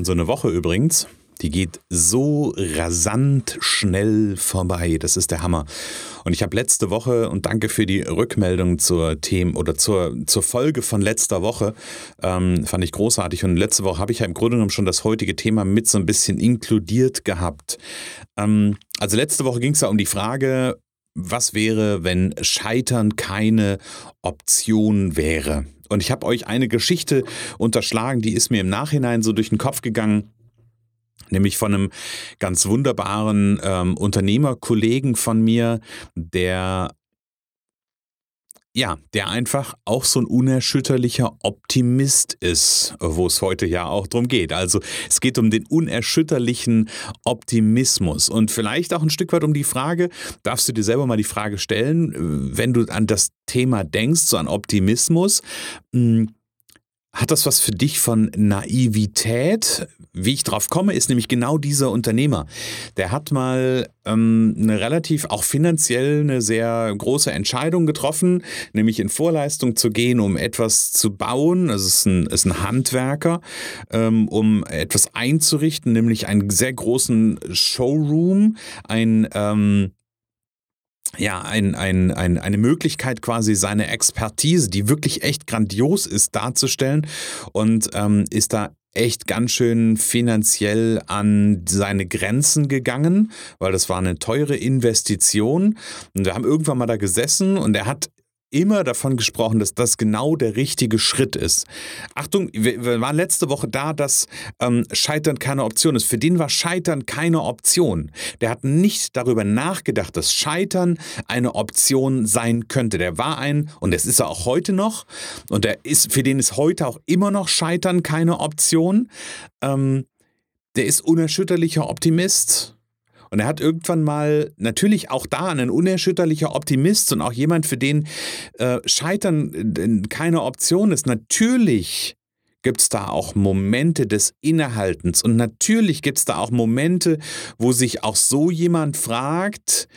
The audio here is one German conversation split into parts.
Und so eine Woche übrigens, die geht so rasant schnell vorbei. Das ist der Hammer. Und ich habe letzte Woche, und danke für die Rückmeldung zur Themen oder zur, zur Folge von letzter Woche, ähm, fand ich großartig. Und letzte Woche habe ich ja im Grunde genommen schon das heutige Thema mit so ein bisschen inkludiert gehabt. Ähm, also letzte Woche ging es ja um die Frage, was wäre, wenn Scheitern keine Option wäre? Und ich habe euch eine Geschichte unterschlagen, die ist mir im Nachhinein so durch den Kopf gegangen nämlich von einem ganz wunderbaren ähm, Unternehmerkollegen von mir, der ja, der einfach auch so ein unerschütterlicher Optimist ist, wo es heute ja auch drum geht. Also es geht um den unerschütterlichen Optimismus und vielleicht auch ein Stück weit um die Frage, darfst du dir selber mal die Frage stellen, wenn du an das Thema denkst, so an Optimismus, mh, hm, hat das was für dich von Naivität? Wie ich drauf komme, ist nämlich genau dieser Unternehmer. Der hat mal ähm, eine relativ, auch finanziell eine sehr große Entscheidung getroffen, nämlich in Vorleistung zu gehen, um etwas zu bauen. Also es ist ein, ist ein Handwerker, ähm, um etwas einzurichten, nämlich einen sehr großen Showroom, ein ähm, ja, ein, ein, ein, eine Möglichkeit, quasi seine Expertise, die wirklich echt grandios ist, darzustellen und ähm, ist da echt ganz schön finanziell an seine Grenzen gegangen, weil das war eine teure Investition. Und wir haben irgendwann mal da gesessen und er hat immer davon gesprochen, dass das genau der richtige Schritt ist. Achtung, wir waren letzte Woche da, dass ähm, Scheitern keine Option ist. Für den war Scheitern keine Option. Der hat nicht darüber nachgedacht, dass Scheitern eine Option sein könnte. Der war ein, und das ist er auch heute noch, und der ist, für den ist heute auch immer noch Scheitern keine Option. Ähm, der ist unerschütterlicher Optimist und er hat irgendwann mal natürlich auch da ein unerschütterlicher Optimist und auch jemand, für den äh, Scheitern äh, keine Option ist. Natürlich gibt es da auch Momente des Innehaltens und natürlich gibt es da auch Momente, wo sich auch so jemand fragt,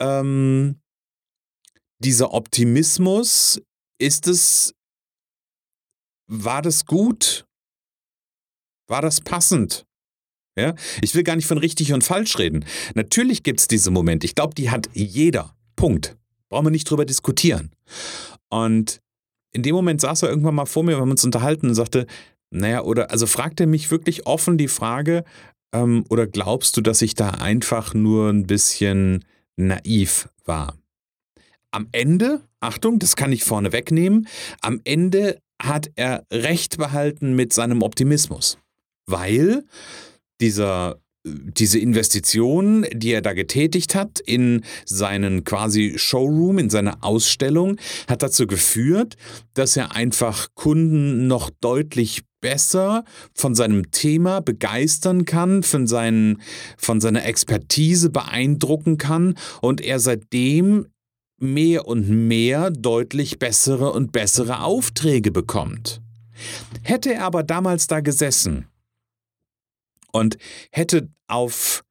ähm, dieser Optimismus, ist es, war das gut? War das passend? Ja? Ich will gar nicht von richtig und falsch reden. Natürlich gibt es diese Momente. Ich glaube, die hat jeder. Punkt. Brauchen wir nicht drüber diskutieren. Und in dem Moment saß er irgendwann mal vor mir, wir haben uns unterhalten und sagte, naja, oder also fragte mich wirklich offen die Frage, ähm, oder glaubst du, dass ich da einfach nur ein bisschen naiv war? Am Ende, Achtung, das kann ich vorne wegnehmen, am Ende hat er recht behalten mit seinem Optimismus. Weil dieser diese Investition, die er da getätigt hat in seinen quasi Showroom, in seine Ausstellung, hat dazu geführt, dass er einfach Kunden noch deutlich besser von seinem Thema begeistern kann, von, seinen, von seiner Expertise beeindrucken kann und er seitdem mehr und mehr deutlich bessere und bessere Aufträge bekommt. Hätte er aber damals da gesessen und hätte auf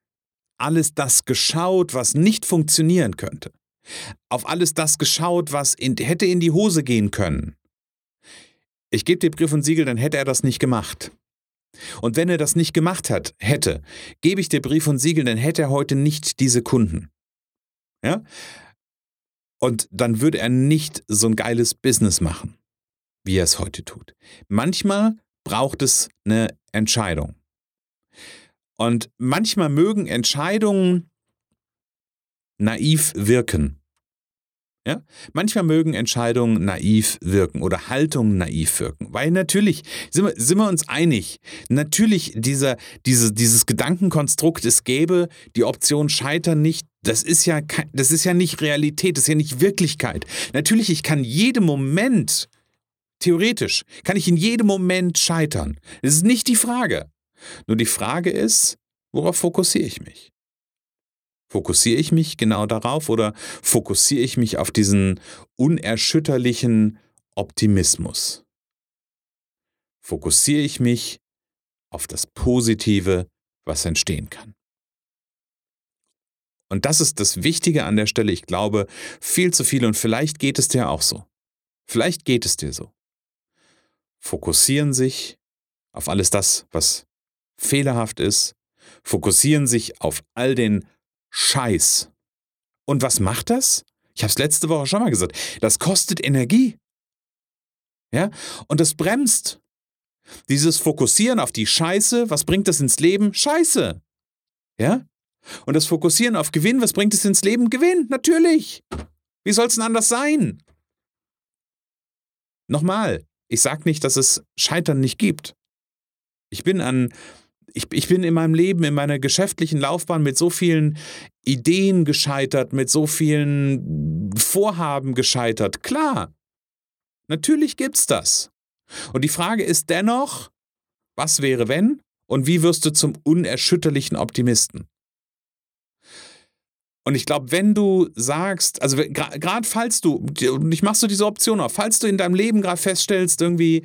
alles das geschaut, was nicht funktionieren könnte. Auf alles das geschaut, was in, hätte in die Hose gehen können. Ich gebe dir Brief und Siegel, dann hätte er das nicht gemacht. Und wenn er das nicht gemacht hat, hätte, gebe ich dir Brief und Siegel, dann hätte er heute nicht diese Kunden. Ja? Und dann würde er nicht so ein geiles Business machen, wie er es heute tut. Manchmal braucht es eine Entscheidung. Und manchmal mögen Entscheidungen naiv wirken. Ja? Manchmal mögen Entscheidungen naiv wirken oder Haltungen naiv wirken. Weil natürlich, sind wir, sind wir uns einig, natürlich dieser, diese, dieses Gedankenkonstrukt, es gäbe die Option Scheitern nicht, das ist, ja, das ist ja nicht Realität, das ist ja nicht Wirklichkeit. Natürlich, ich kann jeden Moment Theoretisch kann ich in jedem Moment scheitern. Das ist nicht die Frage. Nur die Frage ist, worauf fokussiere ich mich? Fokussiere ich mich genau darauf oder fokussiere ich mich auf diesen unerschütterlichen Optimismus? Fokussiere ich mich auf das Positive, was entstehen kann? Und das ist das Wichtige an der Stelle. Ich glaube, viel zu viel und vielleicht geht es dir auch so. Vielleicht geht es dir so. Fokussieren sich auf alles das, was fehlerhaft ist, fokussieren sich auf all den Scheiß. Und was macht das? Ich habe es letzte Woche schon mal gesagt. Das kostet Energie. Ja? Und das bremst. Dieses Fokussieren auf die Scheiße, was bringt das ins Leben? Scheiße. Ja? Und das Fokussieren auf Gewinn, was bringt es ins Leben? Gewinn, natürlich. Wie soll es denn anders sein? Nochmal, ich sage nicht, dass es Scheitern nicht gibt. Ich bin an ich, ich bin in meinem Leben, in meiner geschäftlichen Laufbahn mit so vielen Ideen gescheitert, mit so vielen Vorhaben gescheitert. Klar, natürlich gibt's das. Und die Frage ist dennoch, was wäre wenn und wie wirst du zum unerschütterlichen Optimisten? Und ich glaube, wenn du sagst, also gerade falls du, und ich machst du diese Option auf, falls du in deinem Leben gerade feststellst, irgendwie,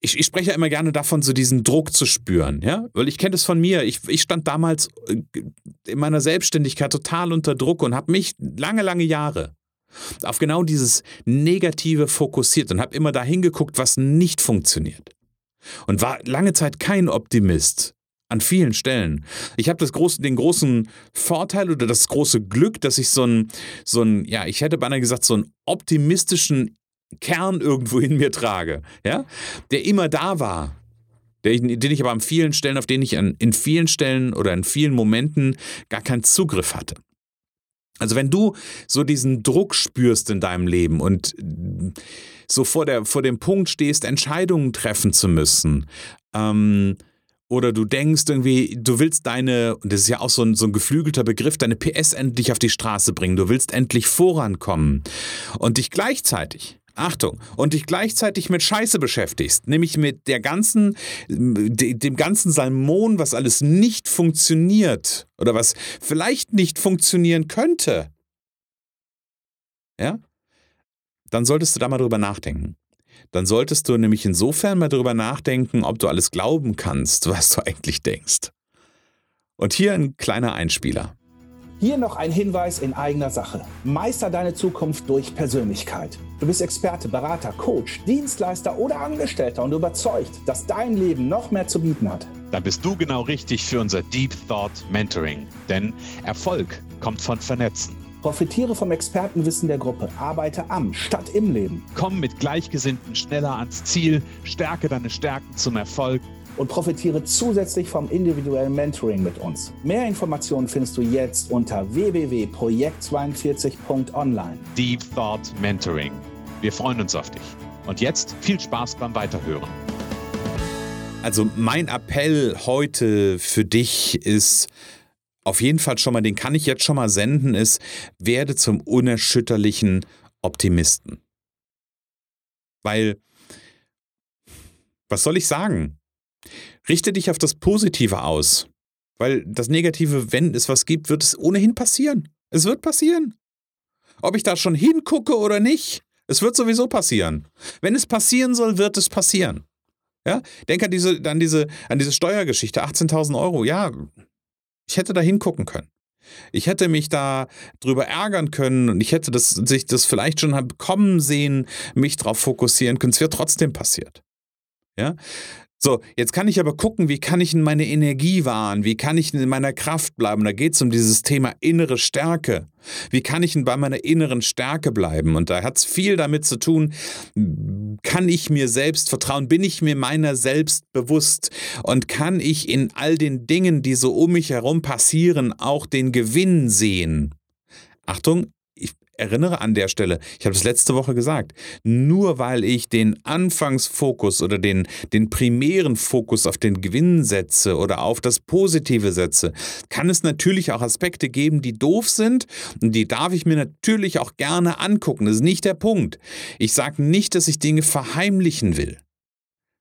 ich, ich spreche ja immer gerne davon, so diesen Druck zu spüren, ja, weil ich kenne das von mir. Ich, ich stand damals äh, in meiner Selbstständigkeit total unter Druck und habe mich lange, lange Jahre auf genau dieses Negative fokussiert und habe immer dahin geguckt, was nicht funktioniert. Und war lange Zeit kein Optimist an vielen Stellen. Ich habe große, den großen Vorteil oder das große Glück, dass ich so ein, so ein, ja, ich hätte beinahe gesagt, so einen optimistischen Kern irgendwo in mir trage, ja, der immer da war, den ich aber an vielen Stellen, auf den ich an, in vielen Stellen oder in vielen Momenten gar keinen Zugriff hatte. Also wenn du so diesen Druck spürst in deinem Leben und so vor, der, vor dem Punkt stehst, Entscheidungen treffen zu müssen, ähm, oder du denkst irgendwie, du willst deine, und das ist ja auch so ein, so ein geflügelter Begriff, deine PS endlich auf die Straße bringen, du willst endlich vorankommen und dich gleichzeitig Achtung, und dich gleichzeitig mit Scheiße beschäftigst, nämlich mit der ganzen, dem ganzen Salmon, was alles nicht funktioniert oder was vielleicht nicht funktionieren könnte, ja, dann solltest du da mal drüber nachdenken. Dann solltest du nämlich insofern mal drüber nachdenken, ob du alles glauben kannst, was du eigentlich denkst. Und hier ein kleiner Einspieler. Hier noch ein Hinweis in eigener Sache. Meister deine Zukunft durch Persönlichkeit. Du bist Experte, Berater, Coach, Dienstleister oder Angestellter und überzeugt, dass dein Leben noch mehr zu bieten hat. Dann bist du genau richtig für unser Deep Thought Mentoring. Denn Erfolg kommt von Vernetzen. Profitiere vom Expertenwissen der Gruppe. Arbeite am statt im Leben. Komm mit Gleichgesinnten schneller ans Ziel. Stärke deine Stärken zum Erfolg und profitiere zusätzlich vom individuellen Mentoring mit uns. Mehr Informationen findest du jetzt unter www.projekt42.online. Deep Thought Mentoring. Wir freuen uns auf dich. Und jetzt viel Spaß beim Weiterhören. Also mein Appell heute für dich ist, auf jeden Fall schon mal, den kann ich jetzt schon mal senden, ist, werde zum unerschütterlichen Optimisten. Weil, was soll ich sagen? Richte dich auf das Positive aus. Weil das Negative, wenn es was gibt, wird es ohnehin passieren. Es wird passieren. Ob ich da schon hingucke oder nicht, es wird sowieso passieren. Wenn es passieren soll, wird es passieren. Ja? Denk an diese, an diese, an diese Steuergeschichte, 18.000 Euro. Ja, ich hätte da hingucken können. Ich hätte mich da drüber ärgern können und ich hätte das, sich das vielleicht schon kommen sehen, mich darauf fokussieren können. Es wäre trotzdem passiert. Ja? So, jetzt kann ich aber gucken, wie kann ich in meine Energie wahren, wie kann ich in meiner Kraft bleiben. Da geht es um dieses Thema innere Stärke. Wie kann ich bei meiner inneren Stärke bleiben? Und da hat es viel damit zu tun, kann ich mir selbst vertrauen, bin ich mir meiner selbst bewusst und kann ich in all den Dingen, die so um mich herum passieren, auch den Gewinn sehen. Achtung, erinnere an der Stelle, ich habe es letzte Woche gesagt, nur weil ich den Anfangsfokus oder den, den primären Fokus auf den Gewinn setze oder auf das Positive setze, kann es natürlich auch Aspekte geben, die doof sind und die darf ich mir natürlich auch gerne angucken. Das ist nicht der Punkt. Ich sage nicht, dass ich Dinge verheimlichen will.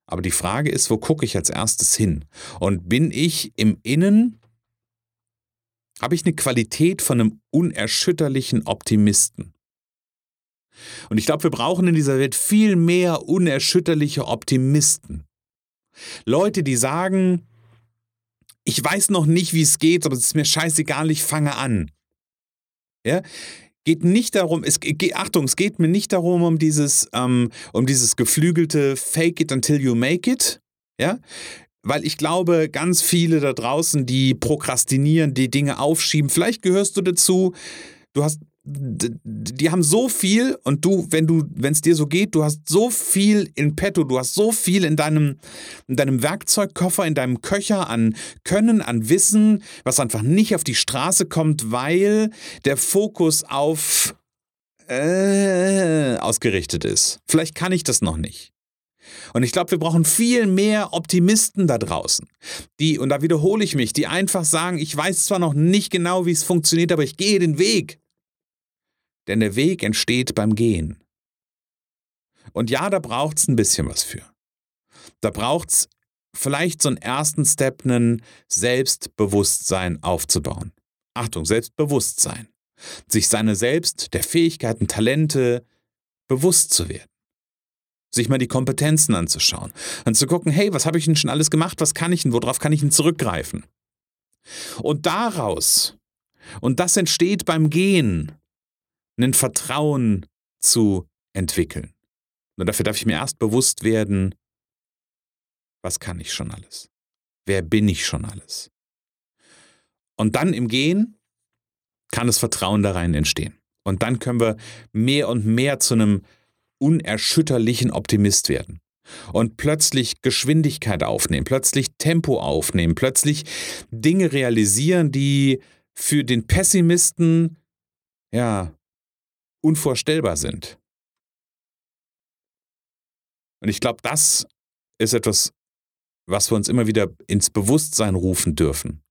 Aber die Frage ist, wo gucke ich als erstes hin? Und bin ich im Innen, habe ich eine Qualität von einem unerschütterlichen Optimisten? Und ich glaube, wir brauchen in dieser Welt viel mehr unerschütterliche Optimisten. Leute, die sagen, ich weiß noch nicht, wie es geht, aber es ist mir scheißegal, ich fange an. Ja? geht nicht darum, es Achtung, es geht mir nicht darum, um dieses, ähm, um dieses geflügelte Fake it until you make it, ja, weil ich glaube, ganz viele da draußen, die prokrastinieren, die Dinge aufschieben, vielleicht gehörst du dazu, du hast die haben so viel und du, wenn du, wenn es dir so geht, du hast so viel in petto, du hast so viel in deinem, in deinem Werkzeugkoffer, in deinem Köcher an Können, an Wissen, was einfach nicht auf die Straße kommt, weil der Fokus auf äh, ausgerichtet ist. Vielleicht kann ich das noch nicht. Und ich glaube, wir brauchen viel mehr Optimisten da draußen, die, und da wiederhole ich mich, die einfach sagen, ich weiß zwar noch nicht genau, wie es funktioniert, aber ich gehe den Weg denn der Weg entsteht beim Gehen. Und ja, da braucht es ein bisschen was für. Da braucht es vielleicht so einen ersten Step, einen Selbstbewusstsein aufzubauen. Achtung, Selbstbewusstsein. Sich seine Selbst, der Fähigkeiten, Talente bewusst zu werden. Sich mal die Kompetenzen anzuschauen und zu gucken, hey, was habe ich denn schon alles gemacht, was kann ich denn, worauf kann ich denn zurückgreifen? Und daraus, und das entsteht beim Gehen, ein Vertrauen zu entwickeln. Und dafür darf ich mir erst bewusst werden, was kann ich schon alles? Wer bin ich schon alles? Und dann im Gehen kann das Vertrauen da rein entstehen. Und dann können wir mehr und mehr zu einem unerschütterlichen Optimist werden. Und plötzlich Geschwindigkeit aufnehmen, plötzlich Tempo aufnehmen, plötzlich Dinge realisieren, die für den Pessimisten ja unvorstellbar sind. Und ich glaube, das ist etwas, was wir uns immer wieder ins Bewusstsein rufen dürfen.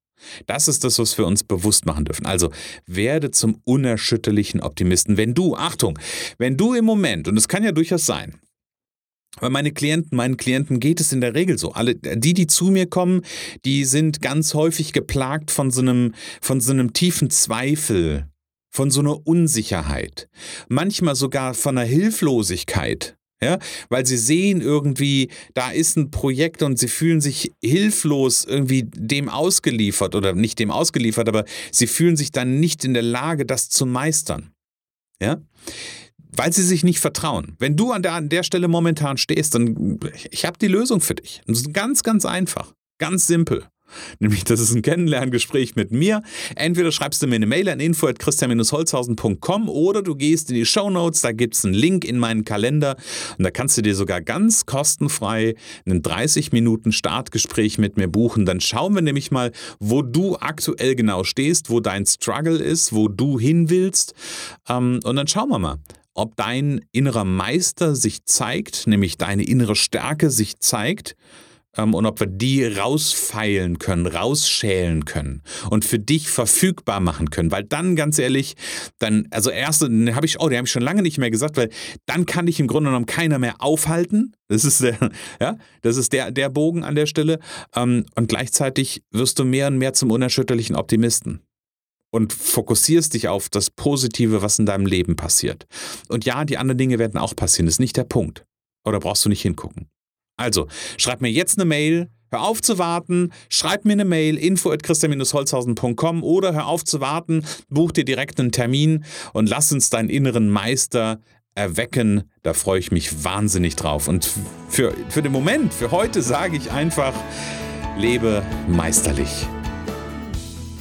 Das ist das, was wir uns bewusst machen dürfen. Also werde zum unerschütterlichen Optimisten. Wenn du, Achtung, wenn du im Moment, und es kann ja durchaus sein, weil meine Klienten, meinen Klienten geht es in der Regel so. Alle, die, die zu mir kommen, die sind ganz häufig geplagt von so einem, von so einem tiefen Zweifel von so einer Unsicherheit, manchmal sogar von einer Hilflosigkeit. Ja, weil sie sehen irgendwie, da ist ein Projekt und sie fühlen sich hilflos irgendwie dem ausgeliefert oder nicht dem ausgeliefert, aber sie fühlen sich dann nicht in der Lage, das zu meistern. Ja, weil sie sich nicht vertrauen. Wenn du an der, an der Stelle momentan stehst, dann ich habe die Lösung für dich. Das ist ganz, ganz einfach, ganz simpel. Nämlich, das ist ein Kennenlerngespräch mit mir. Entweder schreibst du mir eine Mail an info.christian-holzhausen.com oder du gehst in die Show Notes, da gibt es einen Link in meinen Kalender und da kannst du dir sogar ganz kostenfrei ein 30 Minuten Startgespräch mit mir buchen. Dann schauen wir nämlich mal, wo du aktuell genau stehst, wo dein Struggle ist, wo du hin willst. Ähm, und dann schauen wir mal, ob dein innerer Meister sich zeigt, nämlich deine innere Stärke sich zeigt und ob wir die rausfeilen können, rausschälen können und für dich verfügbar machen können. Weil dann, ganz ehrlich, dann, also erste, habe ich, oh, die habe ich schon lange nicht mehr gesagt, weil dann kann dich im Grunde genommen keiner mehr aufhalten. Das ist der, ja, das ist der, der Bogen an der Stelle. Ähm, und gleichzeitig wirst du mehr und mehr zum unerschütterlichen Optimisten und fokussierst dich auf das Positive, was in deinem Leben passiert. Und ja, die anderen Dinge werden auch passieren, das ist nicht der Punkt. Oder brauchst du nicht hingucken. Also, schreib mir jetzt eine Mail, hör auf zu warten, schreib mir eine Mail, info at christian-holzhausen.com oder hör auf zu warten, buch dir direkt einen Termin und lass uns deinen inneren Meister erwecken. Da freue ich mich wahnsinnig drauf. Und für, für den Moment, für heute sage ich einfach, lebe meisterlich.